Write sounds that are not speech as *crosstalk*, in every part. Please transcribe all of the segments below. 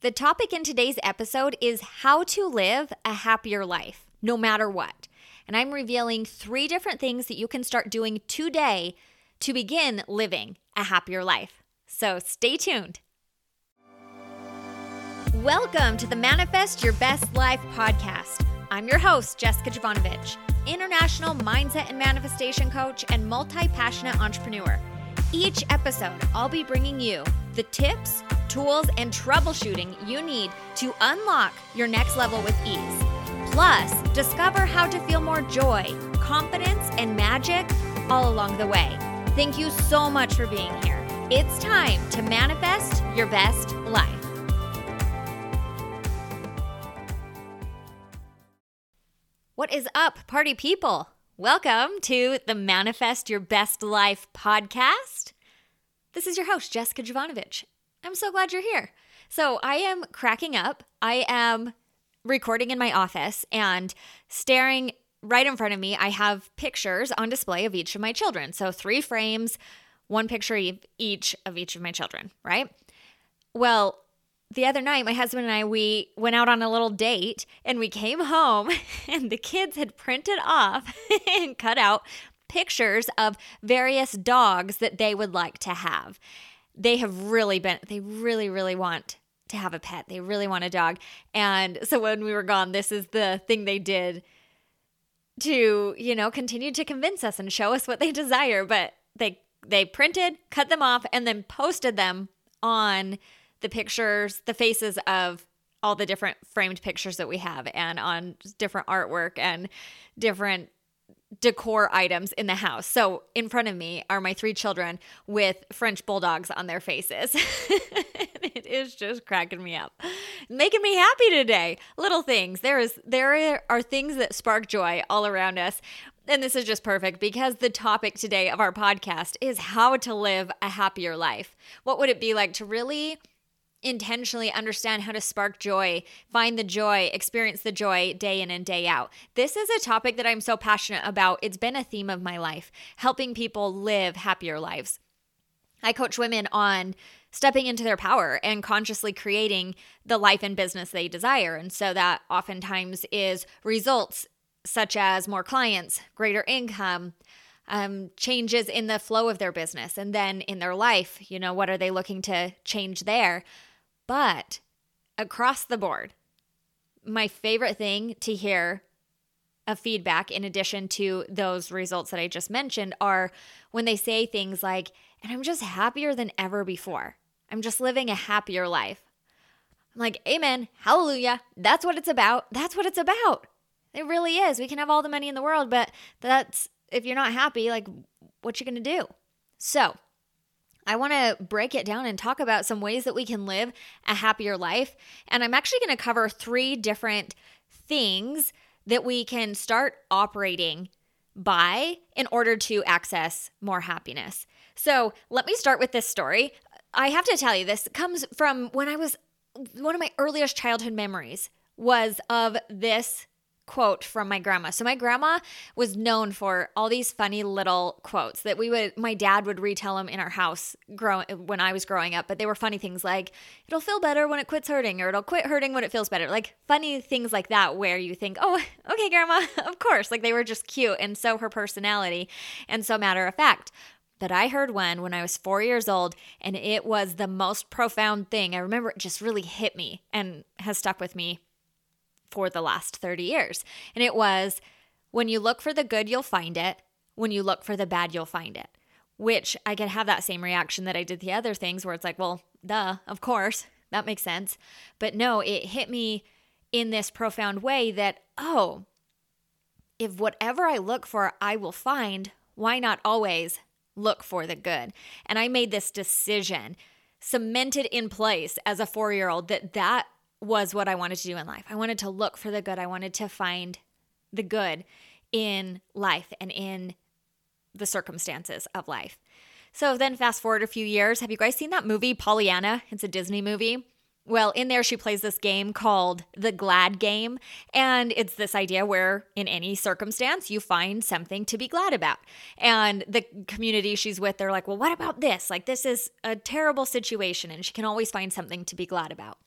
The topic in today's episode is how to live a happier life, no matter what. And I'm revealing three different things that you can start doing today to begin living a happier life. So stay tuned. Welcome to the Manifest Your Best Life podcast. I'm your host, Jessica Jovanovich, international mindset and manifestation coach and multi passionate entrepreneur. Each episode, I'll be bringing you the tips, tools, and troubleshooting you need to unlock your next level with ease. Plus, discover how to feel more joy, confidence, and magic all along the way. Thank you so much for being here. It's time to manifest your best life. What is up, party people? Welcome to the Manifest Your Best Life podcast. This is your host, Jessica Jovanovich. I'm so glad you're here. So, I am cracking up. I am recording in my office and staring right in front of me. I have pictures on display of each of my children. So, three frames, one picture each of each of my children, right? Well, the other night, my husband and I, we went out on a little date and we came home *laughs* and the kids had printed off *laughs* and cut out pictures of various dogs that they would like to have. They have really been, they really, really want to have a pet. They really want a dog. And so when we were gone, this is the thing they did to, you know, continue to convince us and show us what they *laughs* desire. But they, they printed, cut them off, and then posted them on the pictures, the faces of all the different framed pictures that we have and on different artwork and different decor items in the house. So, in front of me are my three children with French bulldogs on their faces. *laughs* it is just cracking me up. Making me happy today. Little things. There is there are things that spark joy all around us. And this is just perfect because the topic today of our podcast is how to live a happier life. What would it be like to really intentionally understand how to spark joy, find the joy, experience the joy day in and day out. This is a topic that I'm so passionate about. It's been a theme of my life, helping people live happier lives. I coach women on stepping into their power and consciously creating the life and business they desire. And so that oftentimes is results such as more clients, greater income, um, changes in the flow of their business, and then in their life. You know, what are they looking to change there? But across the board, my favorite thing to hear of feedback, in addition to those results that I just mentioned, are when they say things like, and I'm just happier than ever before. I'm just living a happier life. I'm like, Amen, hallelujah. That's what it's about. That's what it's about. It really is. We can have all the money in the world, but that's if you're not happy, like, what you gonna do? So, I want to break it down and talk about some ways that we can live a happier life. And I'm actually going to cover three different things that we can start operating by in order to access more happiness. So let me start with this story. I have to tell you, this comes from when I was one of my earliest childhood memories was of this quote from my grandma. So my grandma was known for all these funny little quotes that we would my dad would retell them in our house growing when I was growing up, but they were funny things like it'll feel better when it quits hurting or it'll quit hurting when it feels better. Like funny things like that where you think, "Oh, *laughs* okay, grandma, *laughs* of course." Like they were just cute and so her personality and so matter of fact. But I heard one when I was four years old, and it was the most profound thing. I remember it just really hit me and has stuck with me for the last 30 years. And it was when you look for the good, you'll find it. When you look for the bad, you'll find it. Which I could have that same reaction that I did the other things where it's like, well, duh, of course, that makes sense. But no, it hit me in this profound way that, oh, if whatever I look for, I will find, why not always look for the good? And I made this decision cemented in place as a four year old that that was what I wanted to do in life. I wanted to look for the good. I wanted to find the good in life and in the circumstances of life. So then, fast forward a few years. Have you guys seen that movie, Pollyanna? It's a Disney movie. Well, in there, she plays this game called the Glad Game. And it's this idea where, in any circumstance, you find something to be glad about. And the community she's with, they're like, well, what about this? Like, this is a terrible situation. And she can always find something to be glad about.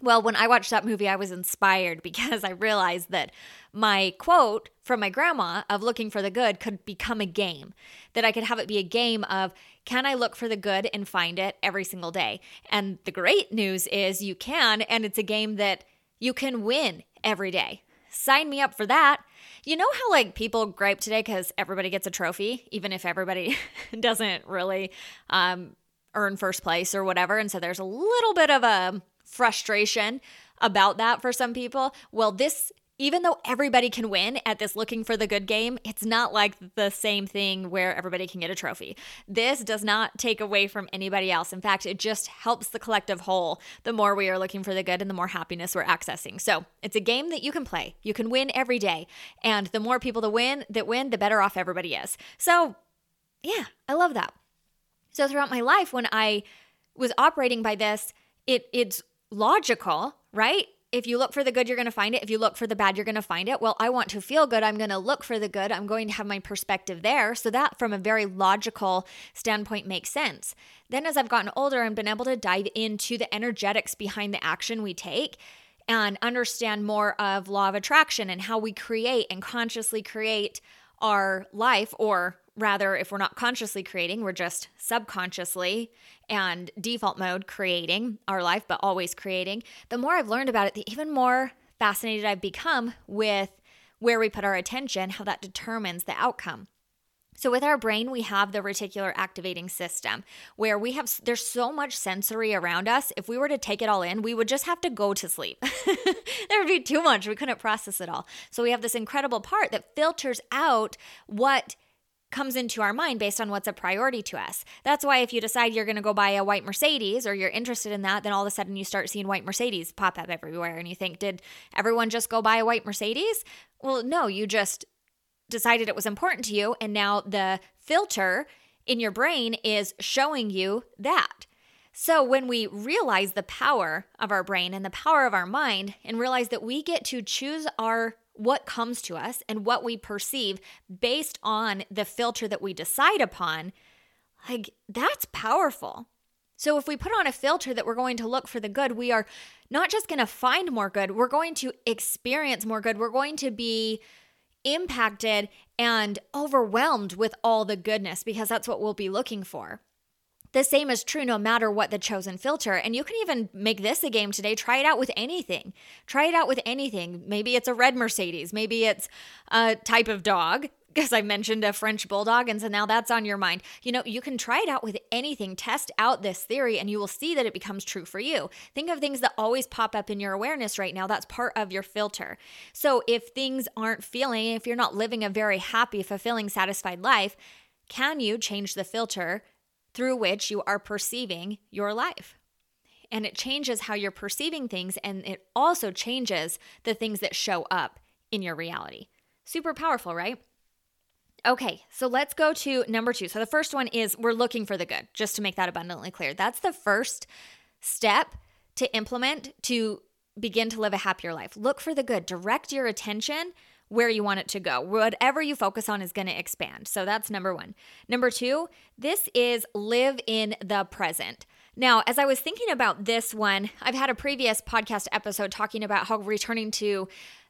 Well, when I watched that movie, I was inspired *laughs* because I realized that my quote from my grandma of looking for the good could become a game. That I could have it be a game of, can I look for the good and find it every single day? And the great news is you can, and it's a game that you can win every day. Sign me up for that. You know how like people gripe today because everybody gets a trophy, even if everybody *laughs* doesn't really um, earn first place or whatever. And so there's a little bit of a frustration about that for some people. Well, this even though everybody can win at this looking for the good game, it's not like the same thing where everybody can get a trophy. This does not take away from anybody else. In fact, it just helps the collective whole the more we are looking for the good and the more happiness we're accessing. So it's a game that you can play. You can win every day. And the more people that win that win, the better off everybody is. So yeah, I love that. So throughout my life, when I was operating by this, it it's logical, right? If you look for the good, you're going to find it. If you look for the bad, you're going to find it. Well, I want to feel good. I'm going to look for the good. I'm going to have my perspective there. So that, from a very logical standpoint, makes sense. Then, as I've gotten older and been able to dive into the energetics behind the action we take, and understand more of law of attraction and how we create and consciously create our life or Rather, if we're not consciously creating, we're just subconsciously and default mode creating our life, but always creating. The more I've learned about it, the even more fascinated I've become with where we put our attention, how that determines the outcome. So with our brain, we have the reticular activating system where we have there's so much sensory around us. If we were to take it all in, we would just have to go to sleep. *laughs* there would be too much. We couldn't process it all. So we have this incredible part that filters out what comes into our mind based on what's a priority to us. That's why if you decide you're going to go buy a white Mercedes or you're interested in that, then all of a sudden you start seeing white Mercedes pop up everywhere and you think, did everyone just go buy a white Mercedes? Well, no, you just decided it was important to you and now the filter in your brain is showing you that. So, when we realize the power of our brain and the power of our mind and realize that we get to choose our what comes to us and what we perceive based on the filter that we decide upon, like that's powerful. So, if we put on a filter that we're going to look for the good, we are not just going to find more good, we're going to experience more good. We're going to be impacted and overwhelmed with all the goodness because that's what we'll be looking for. The same is true no matter what the chosen filter. And you can even make this a game today. Try it out with anything. Try it out with anything. Maybe it's a red Mercedes. Maybe it's a type of dog because I mentioned a French bulldog. And so now that's on your mind. You know, you can try it out with anything, test out this theory, and you will see that it becomes true for you. Think of things that always pop up in your awareness right now. That's part of your filter. So if things aren't feeling, if you're not living a very happy, fulfilling, satisfied life, can you change the filter through which you are perceiving your life. And it changes how you're perceiving things, and it also changes the things that show up in your reality. Super powerful, right? Okay, so let's go to number two. So the first one is we're looking for the good, just to make that abundantly clear. That's the first step to implement to begin to live a happier life. Look for the good, direct your attention where you want it to go. Whatever you focus on is going to expand. So that's number one. Number two, this is live in the present. Now, as I was thinking about this one, I've had a previous podcast episode talking about how returning to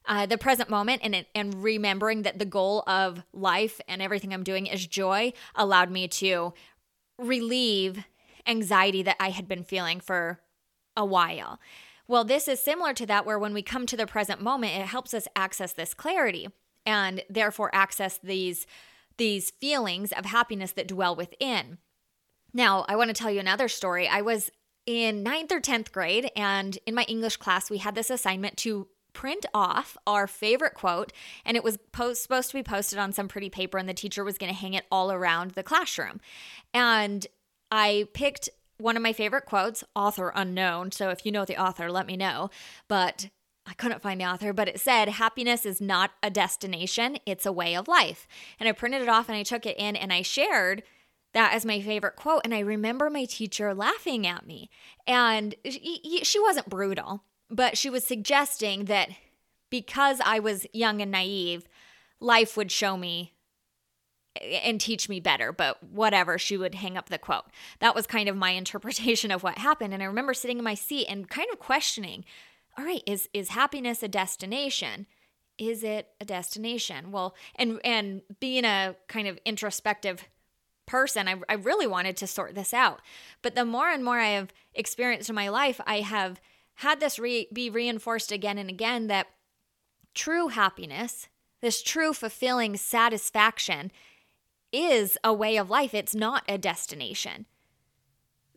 uh, the present moment and and remembering that the goal of life and everything I'm doing is joy allowed me to relieve anxiety that I had been feeling for a while. Well, this is similar to that, where when we come to the present moment, it helps us access this clarity and therefore access these, these feelings of happiness that dwell within. Now, I want to tell you another story. I was in ninth or 10th grade, and in my English class, we had this assignment to print off our favorite quote, and it was post- supposed to be posted on some pretty paper, and the teacher was going to hang it all around the classroom. And I picked one of my favorite quotes, author unknown. So if you know the author, let me know. But I couldn't find the author, but it said, Happiness is not a destination, it's a way of life. And I printed it off and I took it in and I shared that as my favorite quote. And I remember my teacher laughing at me. And she wasn't brutal, but she was suggesting that because I was young and naive, life would show me and teach me better, but whatever, she would hang up the quote. That was kind of my *laughs* interpretation of what happened. And I remember sitting in my seat and kind of questioning, all right, is is happiness a destination? Is it a destination? Well, and and being a kind of introspective person, I, I really wanted to sort this out. But the more and more I have experienced in my life, I have had this re- be reinforced again and again that true happiness, this true fulfilling satisfaction, is a way of life. It's not a destination.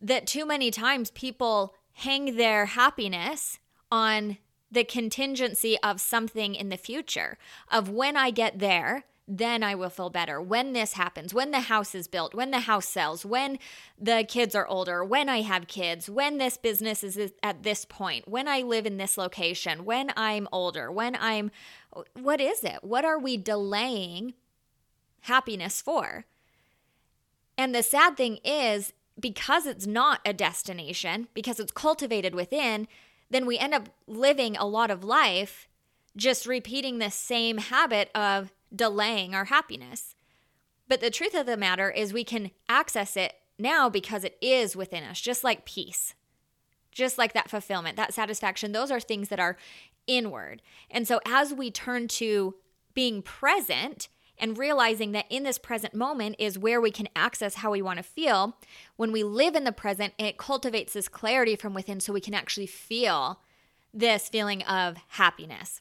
That too many times people hang their happiness on the contingency of something in the future, of when I get there, then I will feel better. When this happens, when the house is built, when the house sells, when the kids are older, when I have kids, when this business is at this point, when I live in this location, when I'm older, when I'm what is it? What are we delaying happiness for? And the sad thing is, because it's not a destination, because it's cultivated within, then we end up living a lot of life just repeating the same habit of delaying our happiness. But the truth of the matter is, we can access it now because it is within us, just like peace, just like that fulfillment, that satisfaction. Those are things that are inward. And so, as we turn to being present and realizing that in this present moment is where we can access how we want to feel, when we live in the present, it cultivates this clarity from within so we can actually feel this feeling of happiness.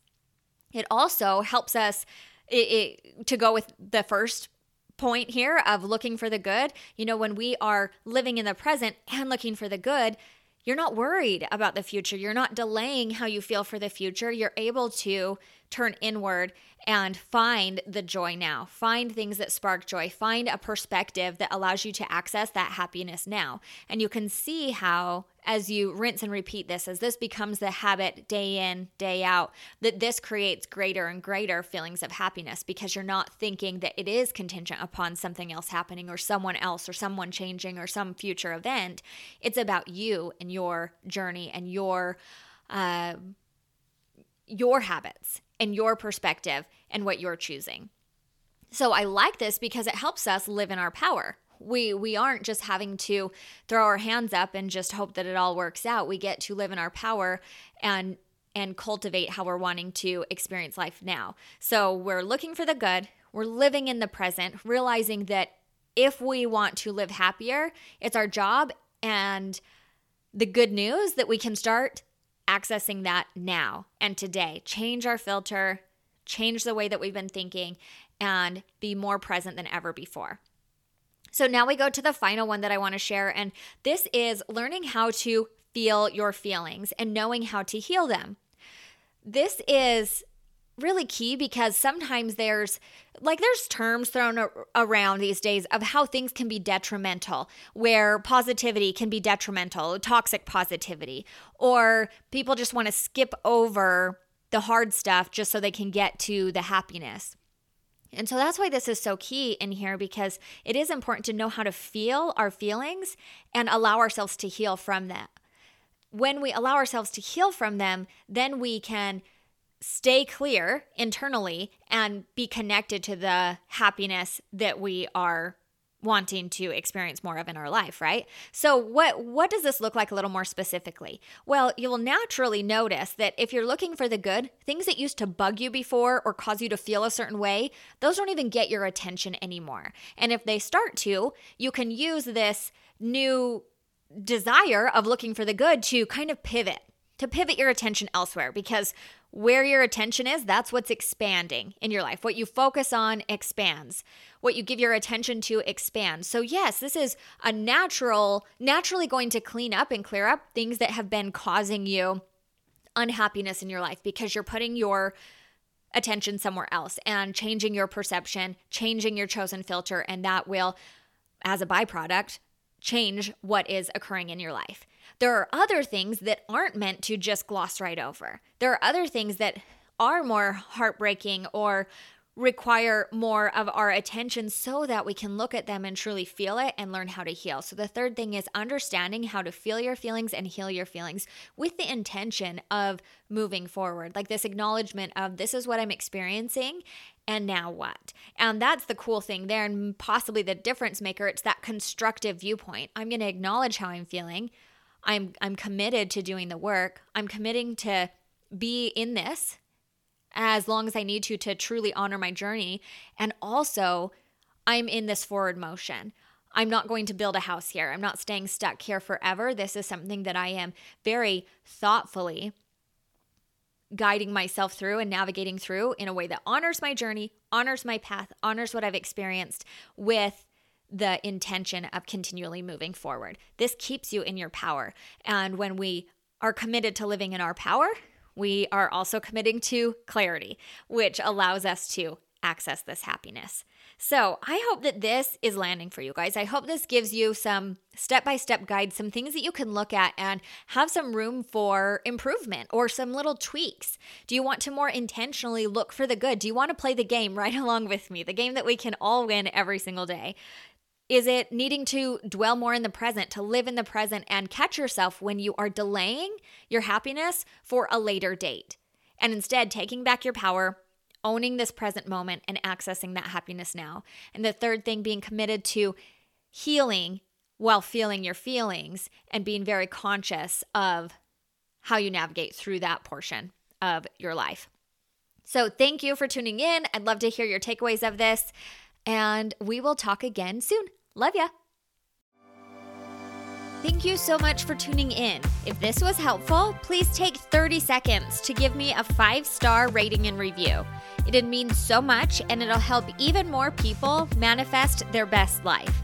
It also helps us it, it, to go with the first point here of looking for the good. You know, when we are living in the present and looking for the good, you're not worried about the future. You're not delaying how you feel for the future. You're able to turn inward and find the joy now. Find things that spark joy. Find a perspective that allows you to access that happiness now. And you can see how, as you rinse and repeat this, as this becomes the habit day in, day out, that this creates greater and greater feelings of happiness because you're not thinking that it is contingent upon something else happening or someone else or someone changing or some future event. It's about you and your journey and your. Uh, your habits and your perspective and what you're choosing. So I like this because it helps us live in our power. We we aren't just having to throw our hands up and just hope that it all works out. We get to live in our power and and cultivate how we're wanting to experience life now. So we're looking for the good, we're living in the present, realizing that if we want to live happier, it's our job and the good news that we can start accessing that now and today. Change our filter, change the way that we've been thinking, and be more present than ever before. So now we go to the final one that I want to share, and this is learning how to feel your feelings and knowing how to heal them. This is really key because sometimes there's like there's terms thrown around these days of how things can be detrimental where positivity can be detrimental toxic positivity or people just want to skip over the hard stuff just so they can get to the happiness and so that's why this is so key in here because it is important to know how to feel our feelings and allow ourselves to heal from that. When we allow ourselves to heal from them, then we can stay clear internally and be connected to the happiness that we are wanting to experience more of in our life, right? So what what does this look like a little more specifically? Well, you will naturally notice that if you're looking for the good, things that used to bug you before or cause you to feel a certain way, those don't even get your attention anymore. And if they start to, you can use this new desire of looking for the good to kind of pivot to pivot your attention elsewhere because where your attention is, that's what's expanding in your life. What you focus on expands. What you give your attention to expands. So yes, this is a natural naturally going to clean up and clear up things that have been causing you unhappiness in your life because you're putting your attention somewhere else and changing your perception, changing your chosen filter and that will as a byproduct change what is occurring in your life. There are other things that aren't meant to just gloss right over. There are other things that are more heartbreaking or require more of our attention so that we can look at them and truly feel it and learn how to heal. So, the third thing is understanding how to feel your feelings and heal your feelings with the intention of moving forward. Like this acknowledgement of this is what I'm experiencing and now what? And that's the cool thing there, and possibly the difference maker. It's that constructive viewpoint. I'm going to acknowledge how I'm feeling. I'm I'm committed to doing the work. I'm committing to be in this as long as I need to to truly honor my journey. And also, I'm in this forward motion. I'm not going to build a house here. I'm not staying stuck here forever. This is something that I am very thoughtfully guiding myself through and navigating through in a way that honors my journey, honors my path, honors what I've experienced with the intention of continually moving forward. This keeps you in your power. And when we are committed to living in our power, we are also committing to clarity, which allows us to access this happiness. So, I hope that this is landing for you guys. I hope this gives you some step by step guides, some things that you can look at and have some room for improvement or some little tweaks. Do you want to more intentionally look for the good? Do you want to play the game right *laughs* along with me, the game that we can all win every single day? Is it needing to dwell more in the present, to live in the present and catch yourself when you are delaying your happiness for a later date? And instead, taking back your power, owning this present moment, and accessing that happiness now. And the third thing, being committed to healing while feeling your feelings and being very conscious of how you navigate through that portion of your life. So, thank you for tuning in. I'd love to hear your takeaways of this, and we will talk again soon. Love ya. Thank you so much for tuning in. If this was helpful, please take 30 seconds to give me a five star rating and review. It'd mean so much and it'll help even more people manifest their best life.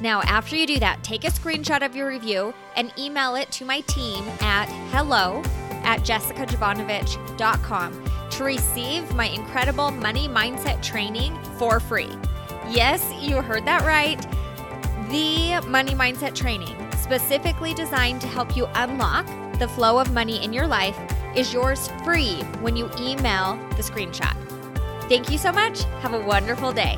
Now, after you do that, take a screenshot of your review and email it to my team at hello at jessicajovanovich.com to receive my incredible money mindset training for free. Yes, you heard that right. The Money Mindset Training, specifically designed to help you unlock the flow of money in your life, is yours free when you email the screenshot. Thank you so much. Have a wonderful day.